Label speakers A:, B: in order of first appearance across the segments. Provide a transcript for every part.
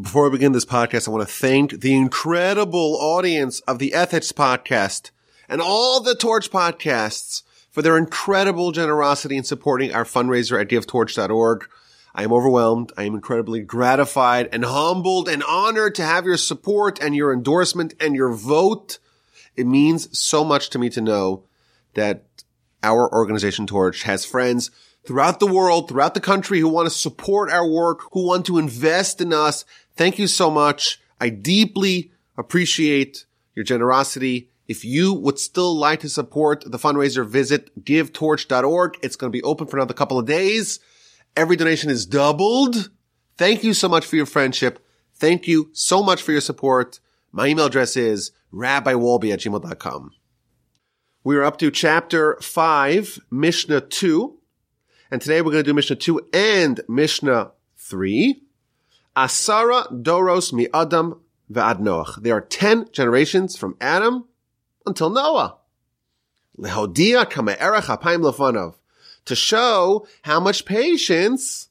A: Before I begin this podcast, I want to thank the incredible audience of the Ethics podcast and all the Torch podcasts for their incredible generosity in supporting our fundraiser at givetorch.org. I am overwhelmed. I am incredibly gratified and humbled and honored to have your support and your endorsement and your vote. It means so much to me to know that our organization Torch has friends throughout the world, throughout the country who want to support our work, who want to invest in us. Thank you so much. I deeply appreciate your generosity. If you would still like to support the fundraiser, visit givetorch.org. It's going to be open for another couple of days. Every donation is doubled. Thank you so much for your friendship. Thank you so much for your support. My email address is rabbiwolbe at gmail.com. We are up to chapter 5, Mishnah 2. And today we're going to do Mishnah 2 and Mishnah 3. Asara Doros mi Adam ve'ad Noach. There are 10 generations from Adam until Noah. Lehodia kama erech hapayim lefanav. To show how much patience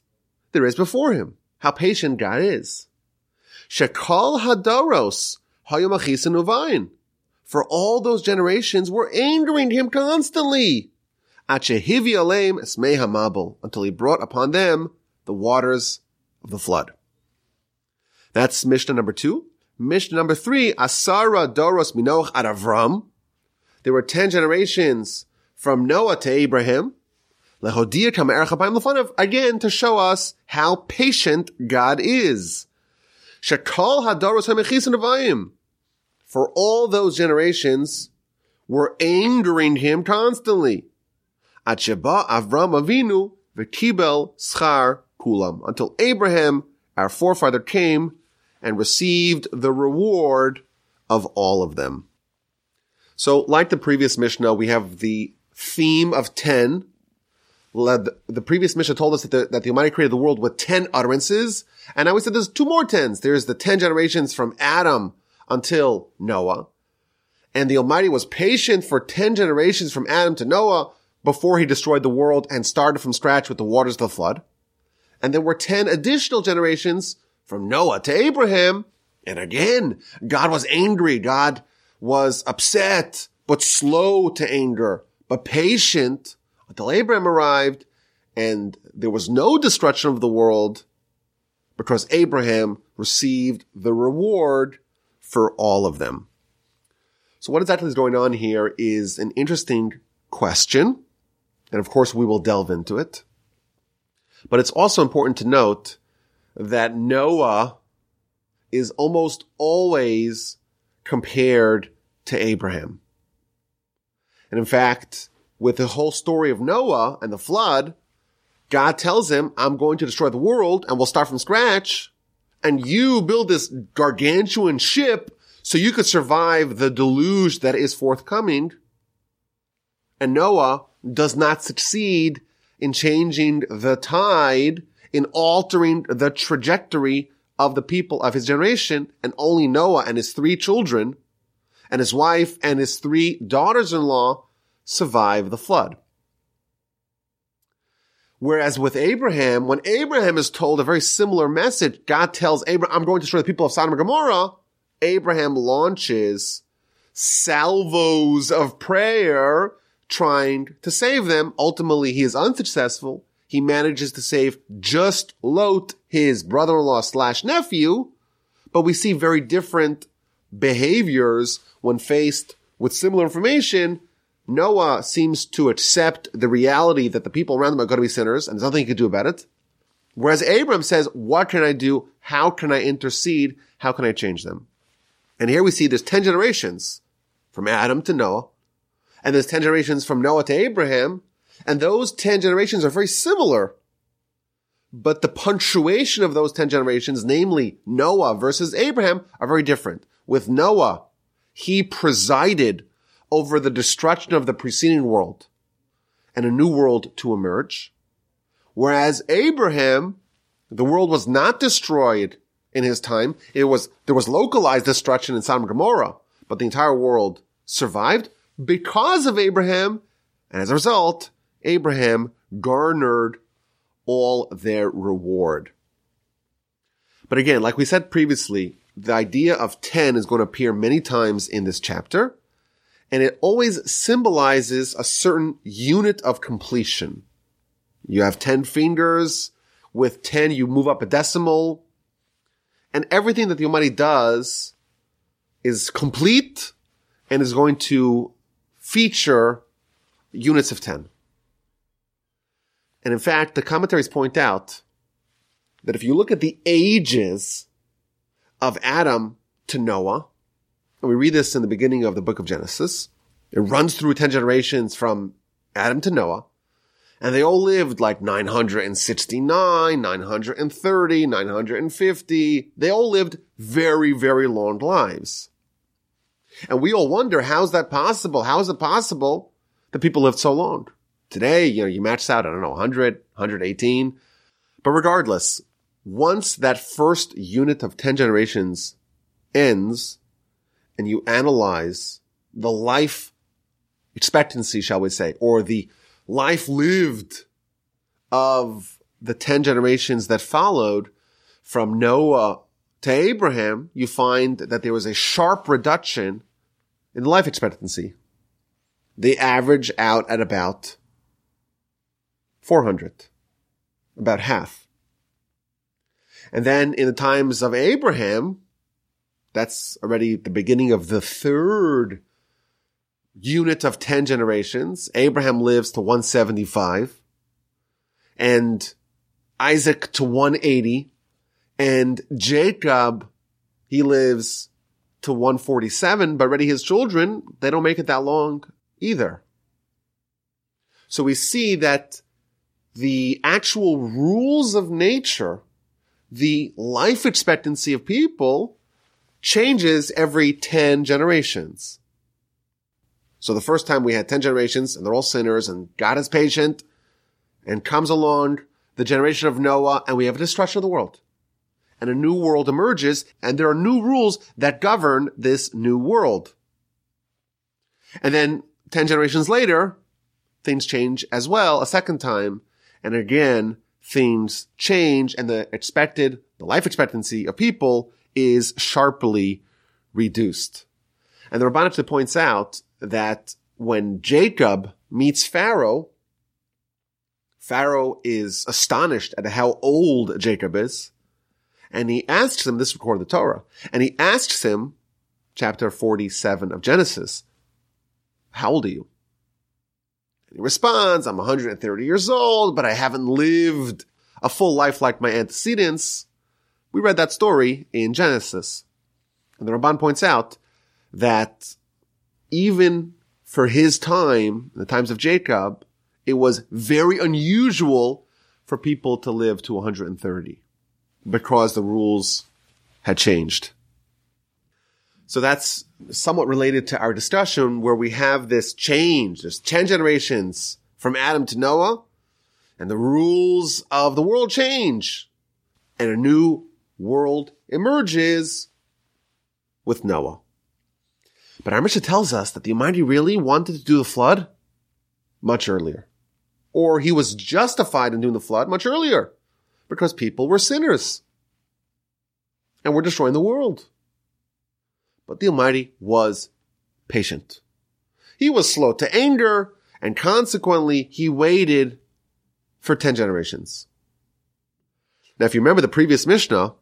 A: there is before him. How patient God is. Shekol hadoros hayom uvayin. For all those generations were angering him constantly. Until he brought upon them the waters of the flood. That's Mishnah number two. Mishnah number three, Asara Doros Minoach ad Avram. There were ten generations from Noah to Abraham. Again, to show us how patient God is. Shakal Hadoros For all those generations were angering him constantly. Atsheba Avram Avinu v'kibel schar kulam. Until Abraham, our forefather, came and received the reward of all of them. So, like the previous Mishnah, we have the theme of 10. The previous Mishnah told us that the, that the Almighty created the world with 10 utterances. And now we said there's two more tens. There's the 10 generations from Adam until Noah. And the Almighty was patient for 10 generations from Adam to Noah before he destroyed the world and started from scratch with the waters of the flood. And there were 10 additional generations from Noah to Abraham. And again, God was angry. God was upset, but slow to anger, but patient until Abraham arrived and there was no destruction of the world because Abraham received the reward for all of them. So what exactly is going on here is an interesting question. And of course we will delve into it. But it's also important to note that Noah is almost always compared to Abraham. And in fact, with the whole story of Noah and the flood, God tells him, I'm going to destroy the world and we'll start from scratch. And you build this gargantuan ship so you could survive the deluge that is forthcoming. And Noah does not succeed in changing the tide in altering the trajectory of the people of his generation, and only Noah and his three children and his wife and his three daughters-in-law survive the flood. Whereas with Abraham, when Abraham is told a very similar message, God tells Abraham, I'm going to destroy the people of Sodom and Gomorrah. Abraham launches salvos of prayer trying to save them. Ultimately, he is unsuccessful he manages to save just Lot, his brother-in-law slash nephew, but we see very different behaviors when faced with similar information. Noah seems to accept the reality that the people around him are going to be sinners and there's nothing he can do about it. Whereas Abram says, what can I do? How can I intercede? How can I change them? And here we see there's 10 generations from Adam to Noah, and there's 10 generations from Noah to Abraham, and those 10 generations are very similar. But the punctuation of those 10 generations, namely Noah versus Abraham, are very different. With Noah, he presided over the destruction of the preceding world and a new world to emerge. Whereas Abraham, the world was not destroyed in his time. It was, there was localized destruction in Sodom and Gomorrah, but the entire world survived because of Abraham. And as a result, Abraham garnered all their reward. But again, like we said previously, the idea of 10 is going to appear many times in this chapter, and it always symbolizes a certain unit of completion. You have 10 fingers. With 10, you move up a decimal. And everything that the Almighty does is complete and is going to feature units of 10. And in fact, the commentaries point out that if you look at the ages of Adam to Noah, and we read this in the beginning of the book of Genesis, it runs through 10 generations from Adam to Noah, and they all lived like 969, 930, 950. They all lived very, very long lives. And we all wonder, how's that possible? How is it possible that people lived so long? Today, you know, you match out, I don't know, 100, 118. But regardless, once that first unit of 10 generations ends and you analyze the life expectancy, shall we say, or the life lived of the 10 generations that followed from Noah to Abraham, you find that there was a sharp reduction in life expectancy. They average out at about 400, about half. And then in the times of Abraham, that's already the beginning of the third unit of 10 generations. Abraham lives to 175 and Isaac to 180 and Jacob, he lives to 147, but already his children, they don't make it that long either. So we see that the actual rules of nature, the life expectancy of people changes every 10 generations. So the first time we had 10 generations and they're all sinners and God is patient and comes along the generation of Noah and we have a destruction of the world. And a new world emerges and there are new rules that govern this new world. And then 10 generations later, things change as well a second time and again, things change and the expected, the life expectancy of people is sharply reduced. And the Ramban points out that when Jacob meets Pharaoh, Pharaoh is astonished at how old Jacob is. And he asks him, this is recorded in the Torah, and he asks him, chapter 47 of Genesis, how old are you? And he responds, I'm 130 years old, but I haven't lived a full life like my antecedents. We read that story in Genesis. And the Ramban points out that even for his time, the times of Jacob, it was very unusual for people to live to 130 because the rules had changed. So that's somewhat related to our discussion where we have this change. There's 10 generations from Adam to Noah and the rules of the world change and a new world emerges with Noah. But our Mishnah tells us that the Almighty really wanted to do the flood much earlier. Or he was justified in doing the flood much earlier because people were sinners and were destroying the world. But the Almighty was patient. He was slow to anger, and consequently, he waited for 10 generations. Now, if you remember the previous Mishnah,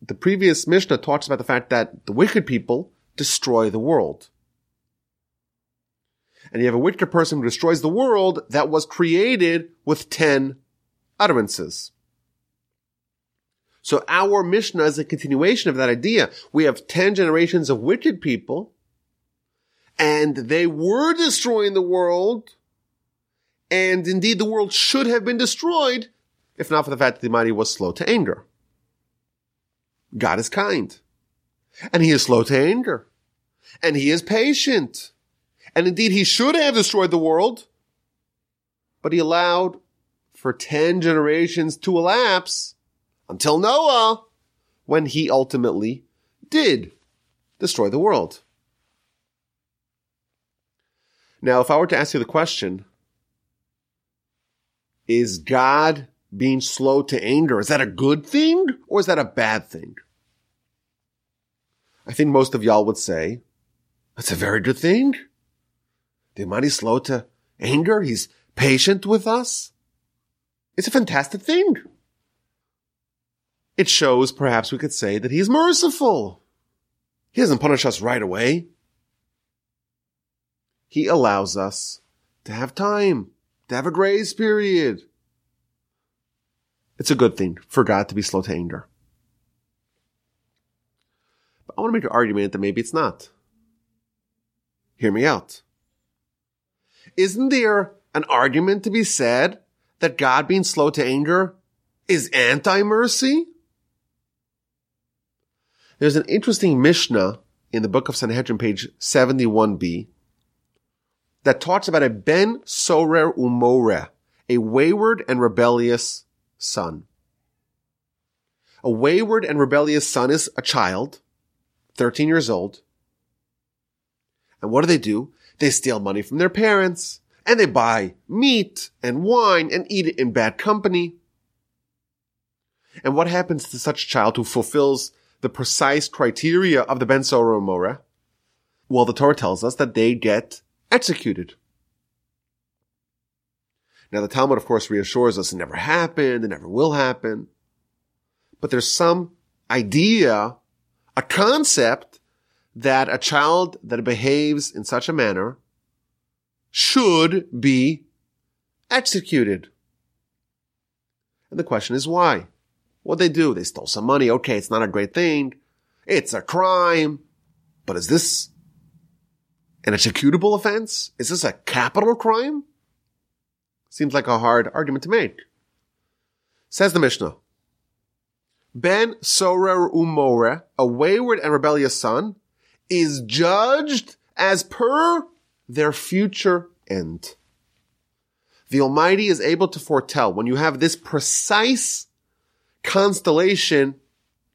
A: the previous Mishnah talks about the fact that the wicked people destroy the world. And you have a wicked person who destroys the world that was created with 10 utterances. So our Mishnah is a continuation of that idea. We have 10 generations of wicked people, and they were destroying the world, and indeed the world should have been destroyed if not for the fact that the Almighty was slow to anger. God is kind, and He is slow to anger, and He is patient, and indeed He should have destroyed the world, but He allowed for 10 generations to elapse until Noah, when he ultimately did destroy the world. Now, if I were to ask you the question, is God being slow to anger, is that a good thing or is that a bad thing? I think most of y'all would say, that's a very good thing. The Almighty's slow to anger. He's patient with us. It's a fantastic thing. It shows, perhaps we could say, that he's merciful. He doesn't punish us right away. He allows us to have time, to have a grace period. It's a good thing for God to be slow to anger. But I want to make an argument that maybe it's not. Hear me out. Isn't there an argument to be said that God being slow to anger is anti-mercy? There's an interesting Mishnah in the book of Sanhedrin, page 71b, that talks about a Ben Sorer Umore, a wayward and rebellious son. A wayward and rebellious son is a child, 13 years old. And what do they do? They steal money from their parents and they buy meat and wine and eat it in bad company. And what happens to such child who fulfills the precise criteria of the Ben Sorer Umore? Well, the Torah tells us that they get executed. Now the Talmud, of course, reassures us it never happened, it never will happen. But there's some idea, a concept that a child that behaves in such a manner should be executed. And the question is why? What they do? They stole some money. Okay, it's not a great thing. It's a crime. But is this an executable offense? Is this a capital crime? Seems like a hard argument to make. Says the Mishnah. Ben Sorer Umore, a wayward and rebellious son, is judged as per their future end. The Almighty is able to foretell when you have this precise constellation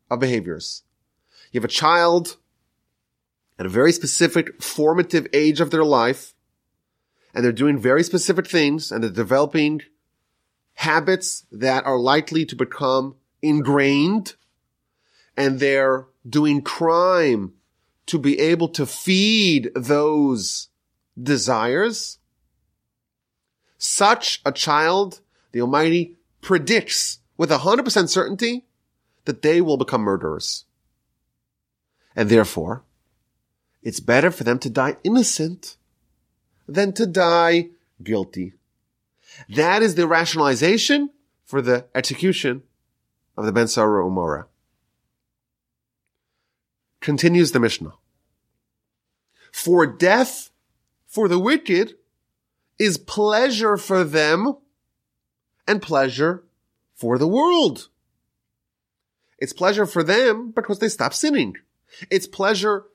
A: of behaviors. You have a child at a very specific formative age of their life, and they're doing very specific things, and they're developing habits that are likely to become ingrained, and they're doing crime to be able to feed those desires. Such a child, the Almighty predicts with 100% certainty that they will become murderers. And therefore, it's better for them to die innocent than to die guilty. That is the rationalization for the execution of the Ben Sorer Umore. Continues the Mishnah. For death for the wicked is pleasure for them and pleasure for the world. It's pleasure for them because they stop sinning. It's pleasure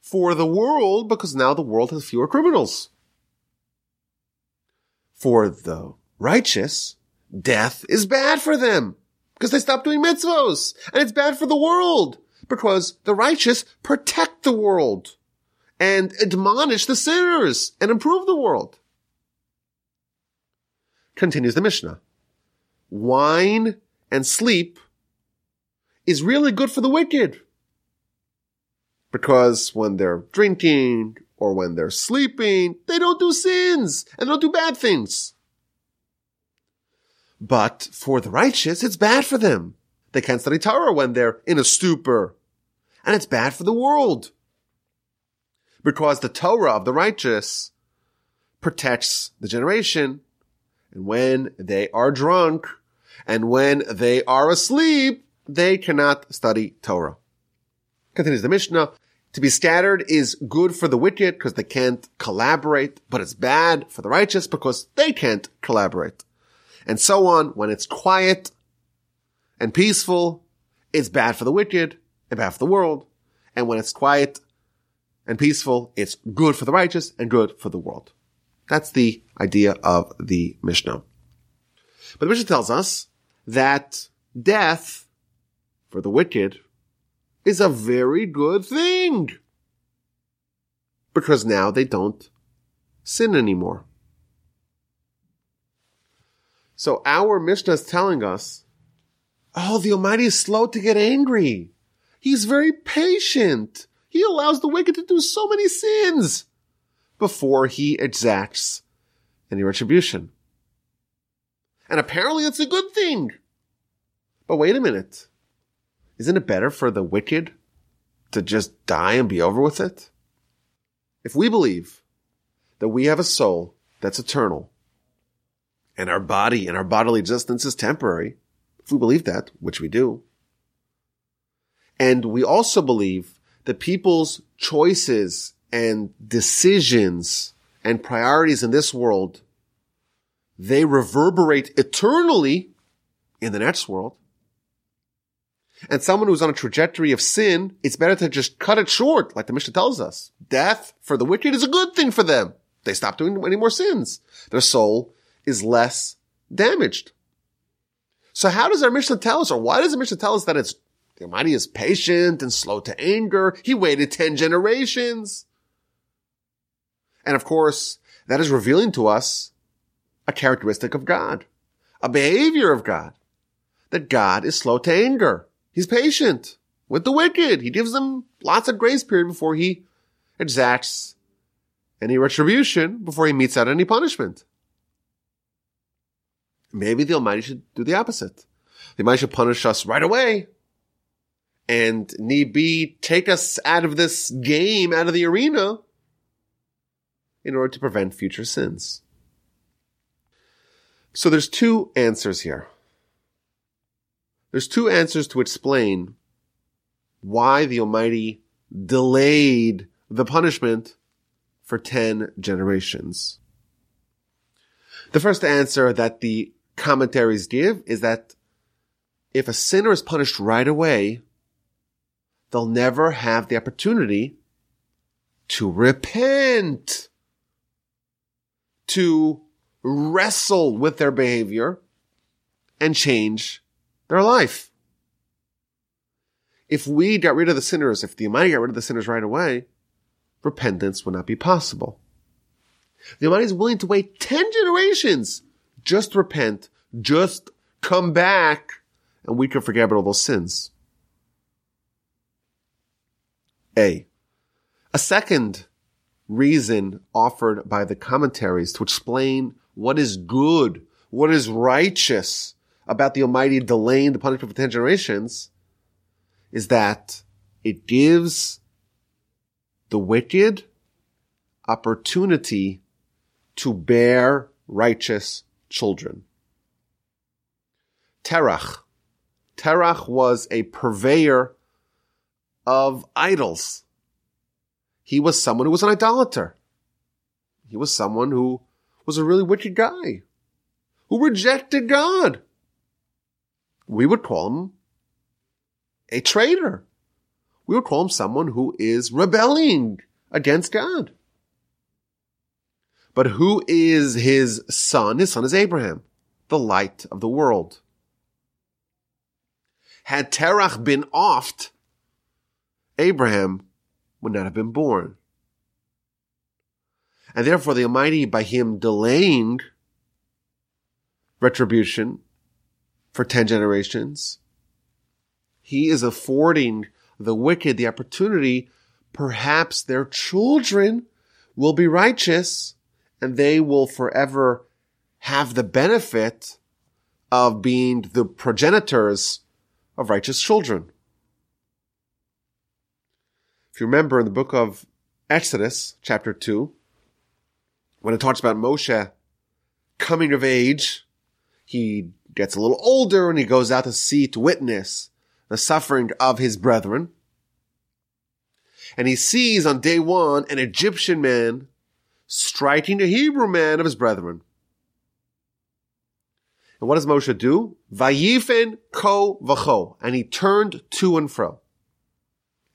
A: for the world because now the world has fewer criminals. For the righteous, death is bad for them because they stop doing mitzvos. And it's bad for the world because the righteous protect the world and admonish the sinners and improve the world. Continues the Mishnah. Wine and sleep is really good for the wicked. Because when they're drinking or when they're sleeping, they don't do sins and don't do bad things. But for the righteous, it's bad for them. They can't study Torah when they're in a stupor. And it's bad for the world. Because the Torah of the righteous protects the generation. And when they are drunk and when they are asleep, they cannot study Torah. Continues the Mishnah. To be scattered is good for the wicked because they can't collaborate, but it's bad for the righteous because they can't collaborate. And so on. When it's quiet and peaceful, it's bad for the wicked and bad for the world. And when it's quiet and peaceful, it's good for the righteous and good for the world. That's the idea of the Mishnah. But the Mishnah tells us that death for the wicked is a very good thing. Because now they don't sin anymore. So our Mishnah is telling us, oh, the Almighty is slow to get angry. He's very patient. He allows the wicked to do so many sins before he exacts any retribution. And apparently it's a good thing. But wait a minute. Isn't it better for the wicked to just die and be over with it? If we believe that we have a soul that's eternal and our body and our bodily existence is temporary, if we believe that, which we do, and we also believe that people's choices and decisions and priorities in this world, they reverberate eternally in the next world. And someone who's on a trajectory of sin, it's better to just cut it short, like the Mishnah tells us. Death for the wicked is a good thing for them. They stop doing any more sins. Their soul is less damaged. So how does our Mishnah tell us, or why does the Mishnah tell us that it's the Almighty is patient and slow to anger? He waited 10 generations. And of course, that is revealing to us a characteristic of God, a behavior of God, that God is slow to anger. He's patient with the wicked. He gives them lots of grace period before he exacts any retribution, before he metes out any punishment. Maybe the Almighty should do the opposite. The Almighty should punish us right away and need be take us out of this game, out of the arena in order to prevent future sins. So there's two answers here. There's two answers to explain why the Almighty delayed the punishment for 10 generations. The first answer that the commentaries give is that if a sinner is punished right away, they'll never have the opportunity to repent to wrestle with their behavior and change their life. If we got rid of the sinners, if the Almighty got rid of the sinners right away, repentance would not be possible. The Almighty is willing to wait 10 generations. Just repent. Just come back and we can forget about all those sins. A. A second reason offered by the commentaries to explain what is good, what is righteous about the Almighty delaying the punishment for 10 generations is that it gives the wicked opportunity to bear righteous children. Terach. Terach was a purveyor of idols. He was someone who was an idolater. He was someone who was a really wicked guy who rejected God. We would call him a traitor. We would call him someone who is rebelling against God. But who is his son? His son is Abraham, the light of the world. Had Terach been oft, Abraham would not have been born. And therefore the Almighty, by him delaying retribution for 10 generations, he is affording the wicked the opportunity, perhaps their children will be righteous and they will forever have the benefit of being the progenitors of righteous children. If you remember in the book of Exodus, chapter 2, when it talks about Moshe coming of age, he gets a little older and he goes out to sea to witness the suffering of his brethren. And he sees on day one an Egyptian man striking a Hebrew man of his brethren. And what does Moshe do? Vayifen ko vacho. And he turned to and fro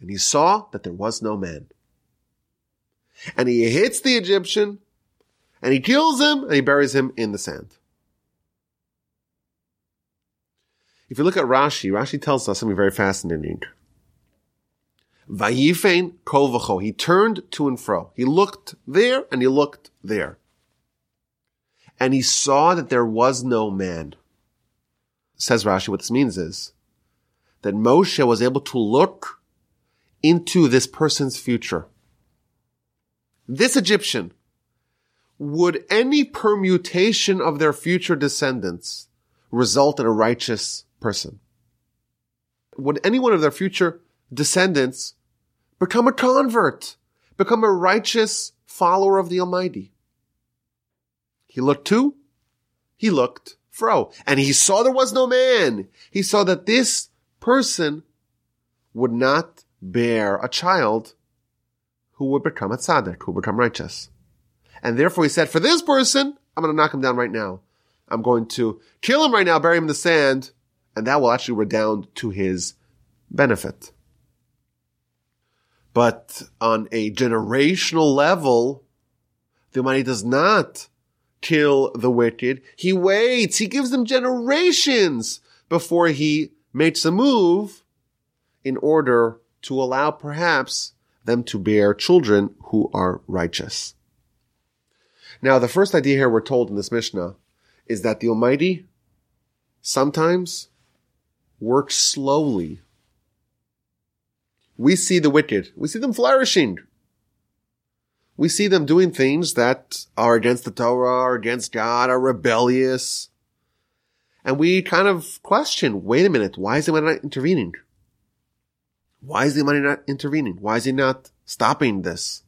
A: and he saw that there was no man. And he hits the Egyptian and he kills him and he buries him in the sand. If you look at Rashi, Rashi tells us something very fascinating. Vayifein kol He turned to and fro. He looked there and he looked there. and he saw that there was no man. Says Rashi, what this means is that Moshe was able to look into this person's future. This Egyptian, would any permutation of their future descendants result in a righteous person? Would any one of their future descendants become a convert, become a righteous follower of the Almighty? He looked to, he looked fro, and he saw there was no man. He saw that this person would not bear a child who would become a tzaddik, who would become righteous. And therefore he said, for this person, I'm going to knock him down right now. I'm going to kill him right now, bury him in the sand, and that will actually redound to his benefit. But on a generational level, the Almighty does not kill the wicked. He waits. He gives them generations before he makes a move in order to allow perhaps them to bear children who are righteous. Now, the first idea here we're told in this Mishnah is that the Almighty sometimes works slowly. We see the wicked. We see them flourishing we see them doing things that are against the Torah, are against God, are rebellious. And we kind of question, wait a minute, why is the money not intervening? Why is the money not intervening? Why is he not stopping this?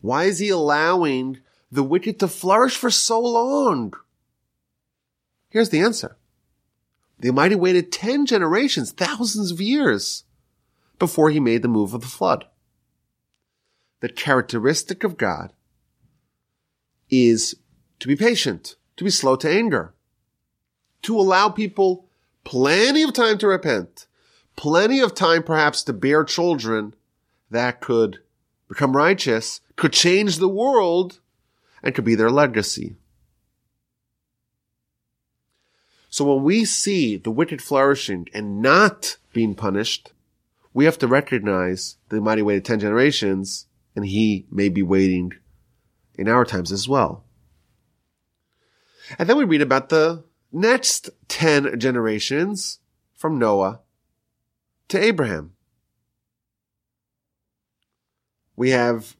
A: Why is he allowing the wicked to flourish for so long? Here's the answer. The Almighty waited 10 generations, thousands of years, before he made the move of the flood the characteristic of God is to be patient, to be slow to anger, to allow people plenty of time to repent, plenty of time perhaps to bear children that could become righteous, could change the world, and could be their legacy. So when we see the wicked flourishing and not being punished, we have to recognize the mighty way of 10 generations and he may be waiting in our times as well. And then we read about the next 10 generations from Noah to Abraham. We have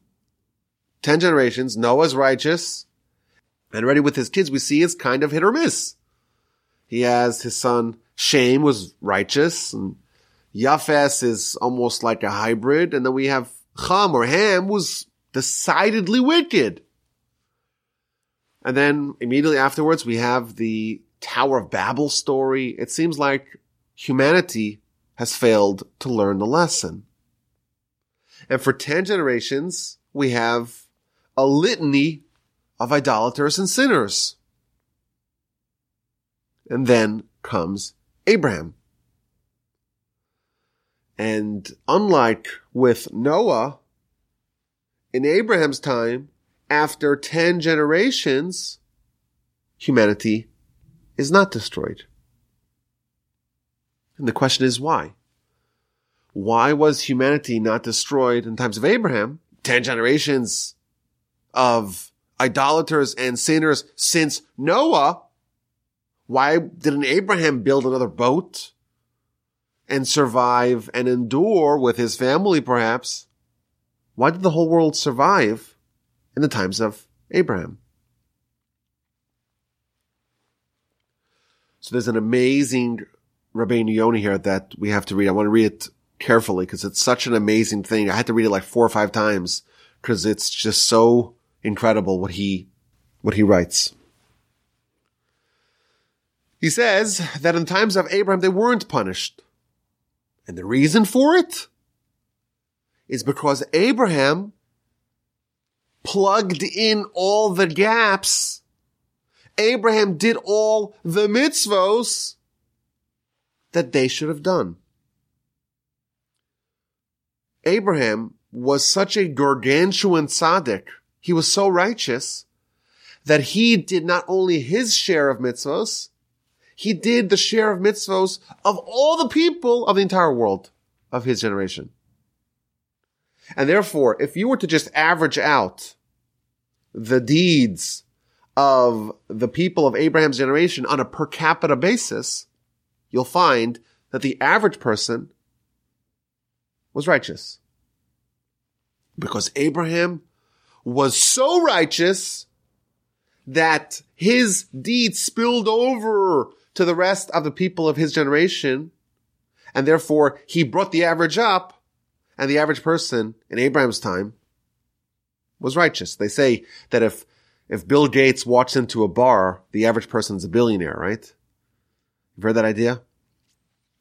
A: 10 generations. Noah's righteous and ready with his kids. We see it's kind of hit or miss. He has his son Shem was righteous and Yafes is almost like a hybrid. And then we have Ham or Ham was decidedly wicked. And then immediately afterwards, we have the Tower of Babel story. It seems like humanity has failed to learn the lesson. And for 10 generations, we have a litany of idolaters and sinners. And then comes Abraham. And unlike with Noah, in Abraham's time, after 10 generations, humanity is not destroyed. And the question is why? Why was humanity not destroyed in times of Abraham? 10 generations of idolaters and sinners since Noah. Why didn't Abraham build another boat? and survive and endure with his family, perhaps. Why did the whole world survive in the times of Abraham? So there's an amazing Rabbeinu here that we have to read. I want to read it carefully because it's such an amazing thing. I had to read it like four or five times because it's just so incredible what he, what he writes. He says that in times of Abraham, they weren't punished. And the reason for it is because Abraham plugged in all the gaps. Abraham did all the mitzvos that they should have done. Abraham was such a gargantuan tzaddik. He was so righteous that he did not only his share of mitzvos, he did the share of mitzvos of all the people of the entire world of his generation. And therefore, if you were to just average out the deeds of the people of Abraham's generation on a per capita basis, you'll find that the average person was righteous. Because Abraham was so righteous that his deeds spilled over to the rest of the people of his generation. And therefore he brought the average up and the average person in Abraham's time was righteous. They say that if, if Bill Gates walks into a bar, the average person's a billionaire, right? You've heard that idea?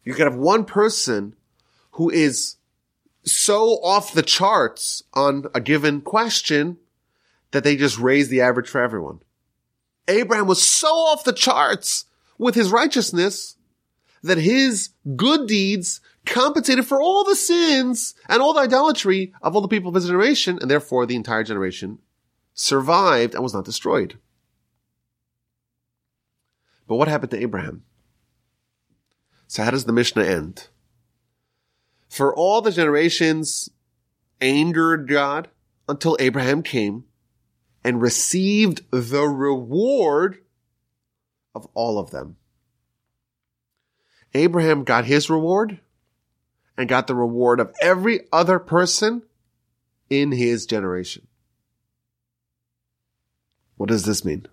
A: You could have one person who is so off the charts on a given question that they just raise the average for everyone. Abraham was so off the charts with his righteousness that his good deeds compensated for all the sins and all the idolatry of all the people of his generation, and therefore the entire generation survived and was not destroyed. But what happened to Abraham? So how does the Mishnah end? For all the generations angered God until Abraham came and received the reward of all of them. Abraham got his reward and got the reward of every other person in his generation. What does this mean?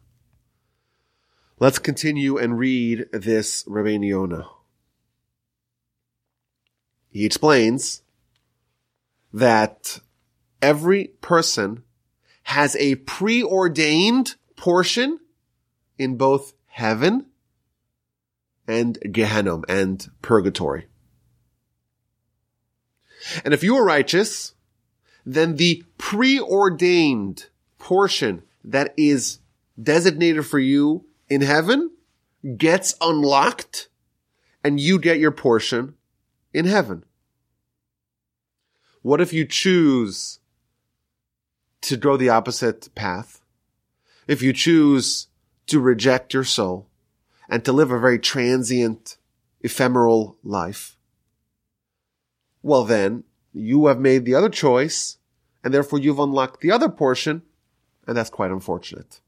A: Let's continue and read this Rabbeinu Yonah. He explains that every person has a preordained portion in both heaven and Gehenna and purgatory. And if you are righteous, then the preordained portion that is designated for you in heaven gets unlocked and you get your portion in heaven. What if you choose to go the opposite path? If you choose to reject your soul and to live a very transient, ephemeral life, well then, you have made the other choice, and therefore you've unlocked the other portion, and that's quite unfortunate.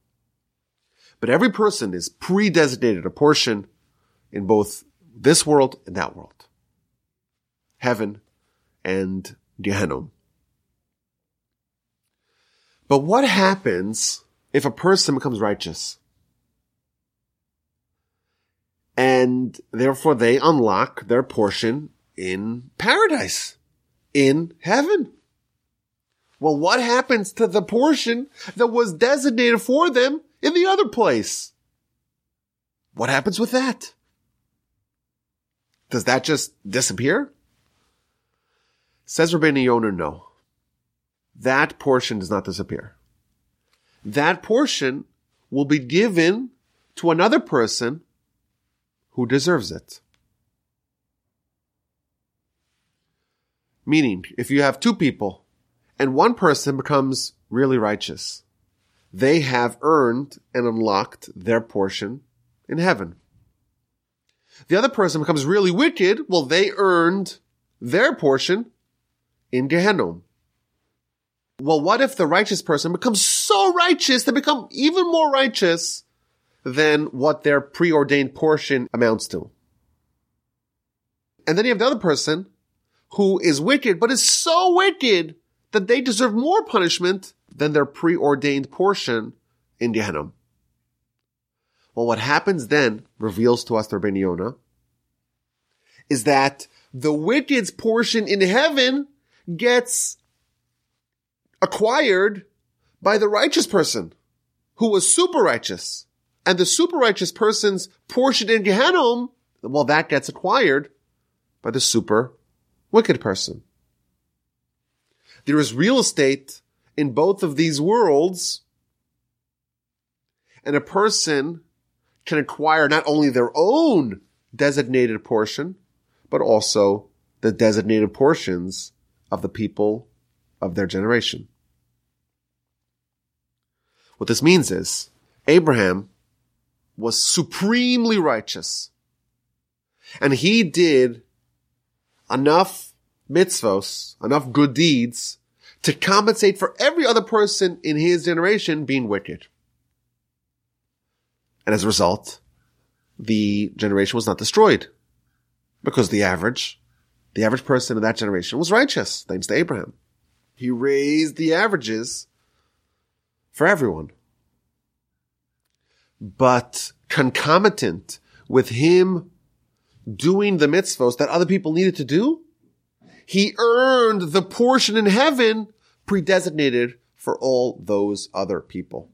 A: But every person is pre-designated a portion in both this world and that world. Heaven and Gehenna. But what happens if a person becomes righteous? And therefore they unlock their portion in paradise, in heaven. Well, what happens to the portion that was designated for them in the other place? What happens with that? Does that just disappear? Says Rabbeinu Yonah, no that portion does not disappear. That portion will be given to another person who deserves it. Meaning, if you have two people and one person becomes really righteous, they have earned and unlocked their portion in heaven. The other person becomes really wicked, well, they earned their portion in Gehenna. Well, what if the righteous person becomes so righteous they become even more righteous than what their preordained portion amounts to? And then you have the other person who is wicked, but is so wicked that they deserve more punishment than their preordained portion in Gehenna. Well, what happens then reveals to us the Rabbeinu Yonah is that the wicked's portion in heaven gets acquired by the righteous person who was super righteous. And the super righteous person's portion in Gehenna, well, that gets acquired by the super wicked person. There is real estate in both of these worlds, and a person can acquire not only their own designated portion, but also the designated portions of the people of their generation. What this means is Abraham was supremely righteous and he did enough mitzvos, enough good deeds to compensate for every other person in his generation being wicked. And as a result, the generation was not destroyed because the average, the average person in that generation was righteous thanks to Abraham. He raised the averages for everyone. But concomitant with him doing the mitzvahs that other people needed to do, he earned the portion in heaven predesignated for all those other people.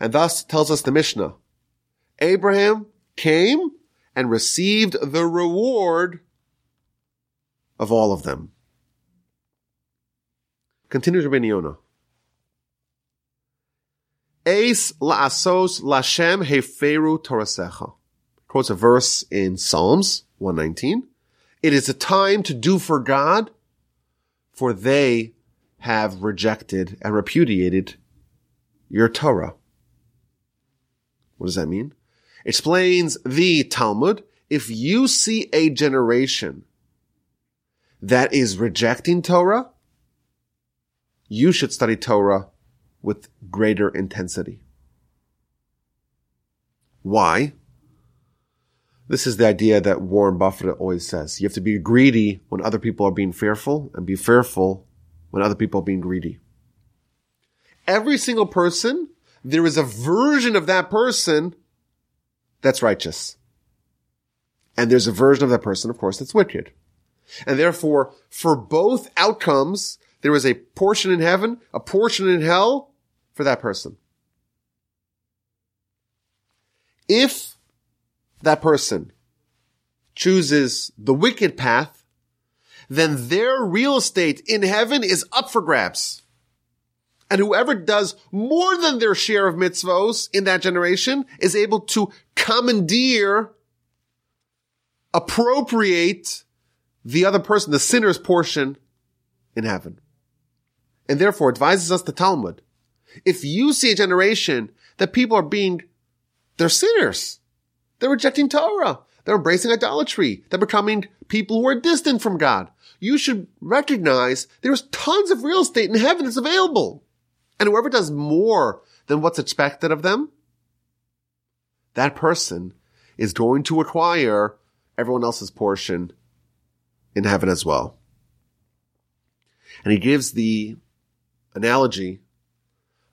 A: And thus tells us the Mishnah, Abraham came and received the reward of all of them. Continues Rabbi Yonah. Eis la'asos lashem heferu torasecha. Quotes a verse in Psalms 119. It is a time to do for God, for they have rejected and repudiated your Torah. What does that mean? Explains the Talmud. If you see a generation that is rejecting Torah, you should study Torah with greater intensity. Why? This is the idea that Warren Buffett always says. You have to be greedy when other people are being fearful and be fearful when other people are being greedy. Every single person, there is a version of that person that's righteous. And there's a version of that person, of course, that's wicked. And therefore, for both outcomes, there is a portion in heaven, a portion in hell for that person. If that person chooses the wicked path, then their real estate in heaven is up for grabs. And whoever does more than their share of mitzvos in that generation is able to commandeer, appropriate the other person, the sinner's portion in heaven. And therefore advises us the Talmud. If you see a generation that people are being, they're sinners. They're rejecting Torah. They're embracing idolatry. They're becoming people who are distant from God. You should recognize there's tons of real estate in heaven that's available. And whoever does more than what's expected of them, that person is going to acquire everyone else's portion in heaven as well. And he gives the analogy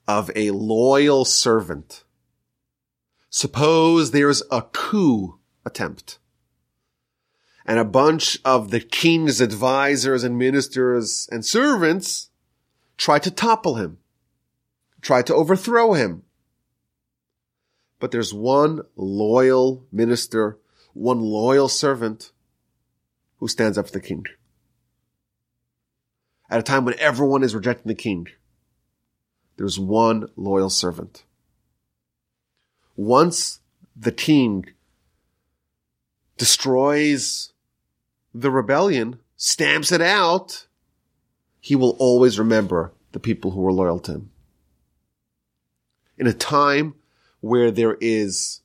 A: of a loyal servant. Suppose there's a coup attempt and a bunch of the king's advisors and ministers and servants try to topple him, try to overthrow him. But there's one loyal minister, one loyal servant who stands up for the king. At a time when everyone is rejecting the king, there's one loyal servant. Once the king destroys the rebellion, stamps it out, he will always remember the people who were loyal to him. In a time where there is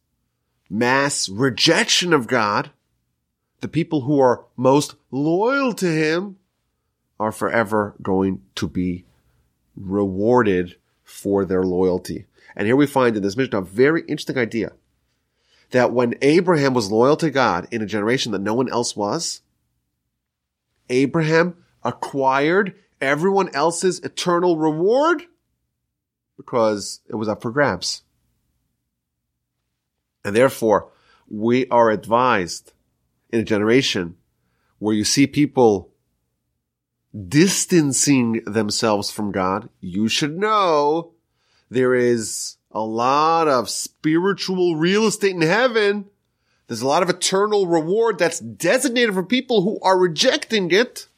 A: mass rejection of God, the people who are most loyal to him are forever going to be rewarded for their loyalty. And here we find in this Mishnah a very interesting idea that when Abraham was loyal to God in a generation that no one else was, Abraham acquired everyone else's eternal reward because it was up for grabs. And therefore, we are advised in a generation where you see people distancing themselves from God, you should know there is a lot of spiritual real estate in heaven. There's a lot of eternal reward that's designated for people who are rejecting it.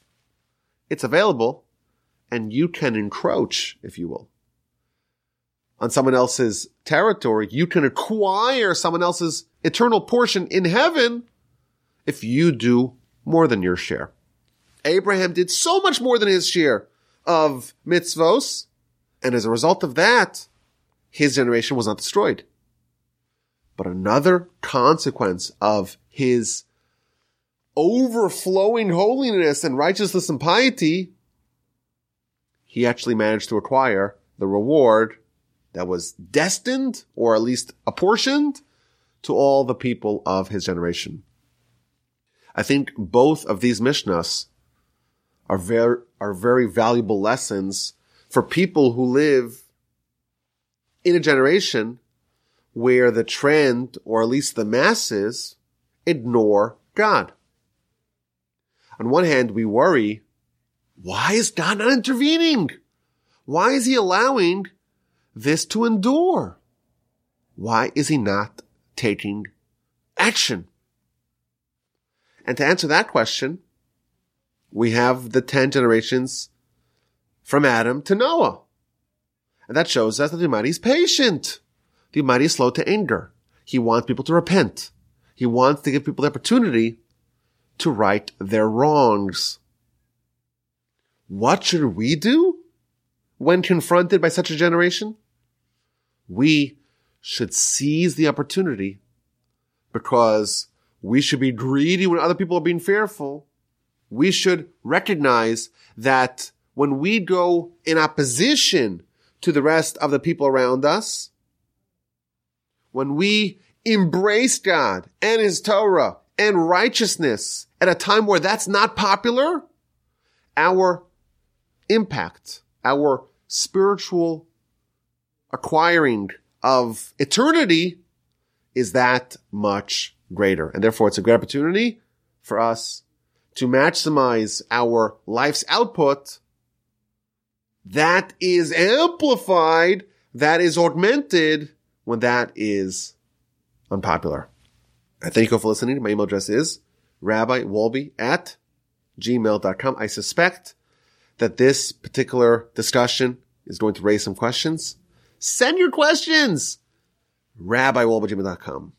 A: It's available and you can encroach, if you will, on someone else's territory. You can acquire someone else's eternal portion in heaven if you do more than your share. Abraham did so much more than his share of mitzvos. And as a result of that, his generation was not destroyed. But another consequence of his overflowing holiness and righteousness and piety, he actually managed to acquire the reward that was destined or at least apportioned to all the people of his generation. I think both of these Mishnahs are very, are very valuable lessons for people who live in a generation where the trend, or at least the masses, ignore God. On one hand, we worry, why is God not intervening? Why is he allowing this to endure? Why is he not taking action? And to answer that question, we have the 10 generations from Adam to Noah. And that shows us that the Almighty is patient. The Almighty is slow to anger. He wants people to repent. He wants to give people the opportunity to right their wrongs. What should we do when confronted by such a generation? We should seize the opportunity because we should be greedy when other people are being fearful. We should recognize that when we go in opposition to the rest of the people around us, when we embrace God and His Torah and righteousness at a time where that's not popular, our impact, our spiritual acquiring of eternity is that much greater. And therefore it's a great opportunity for us to maximize our life's output that is amplified, that is augmented when that is unpopular. I thank you for listening. My email address is rabbiwolbe at gmail.com. I suspect that this particular discussion is going to raise some questions. Send your questions. rabbiwolbe at gmail.com.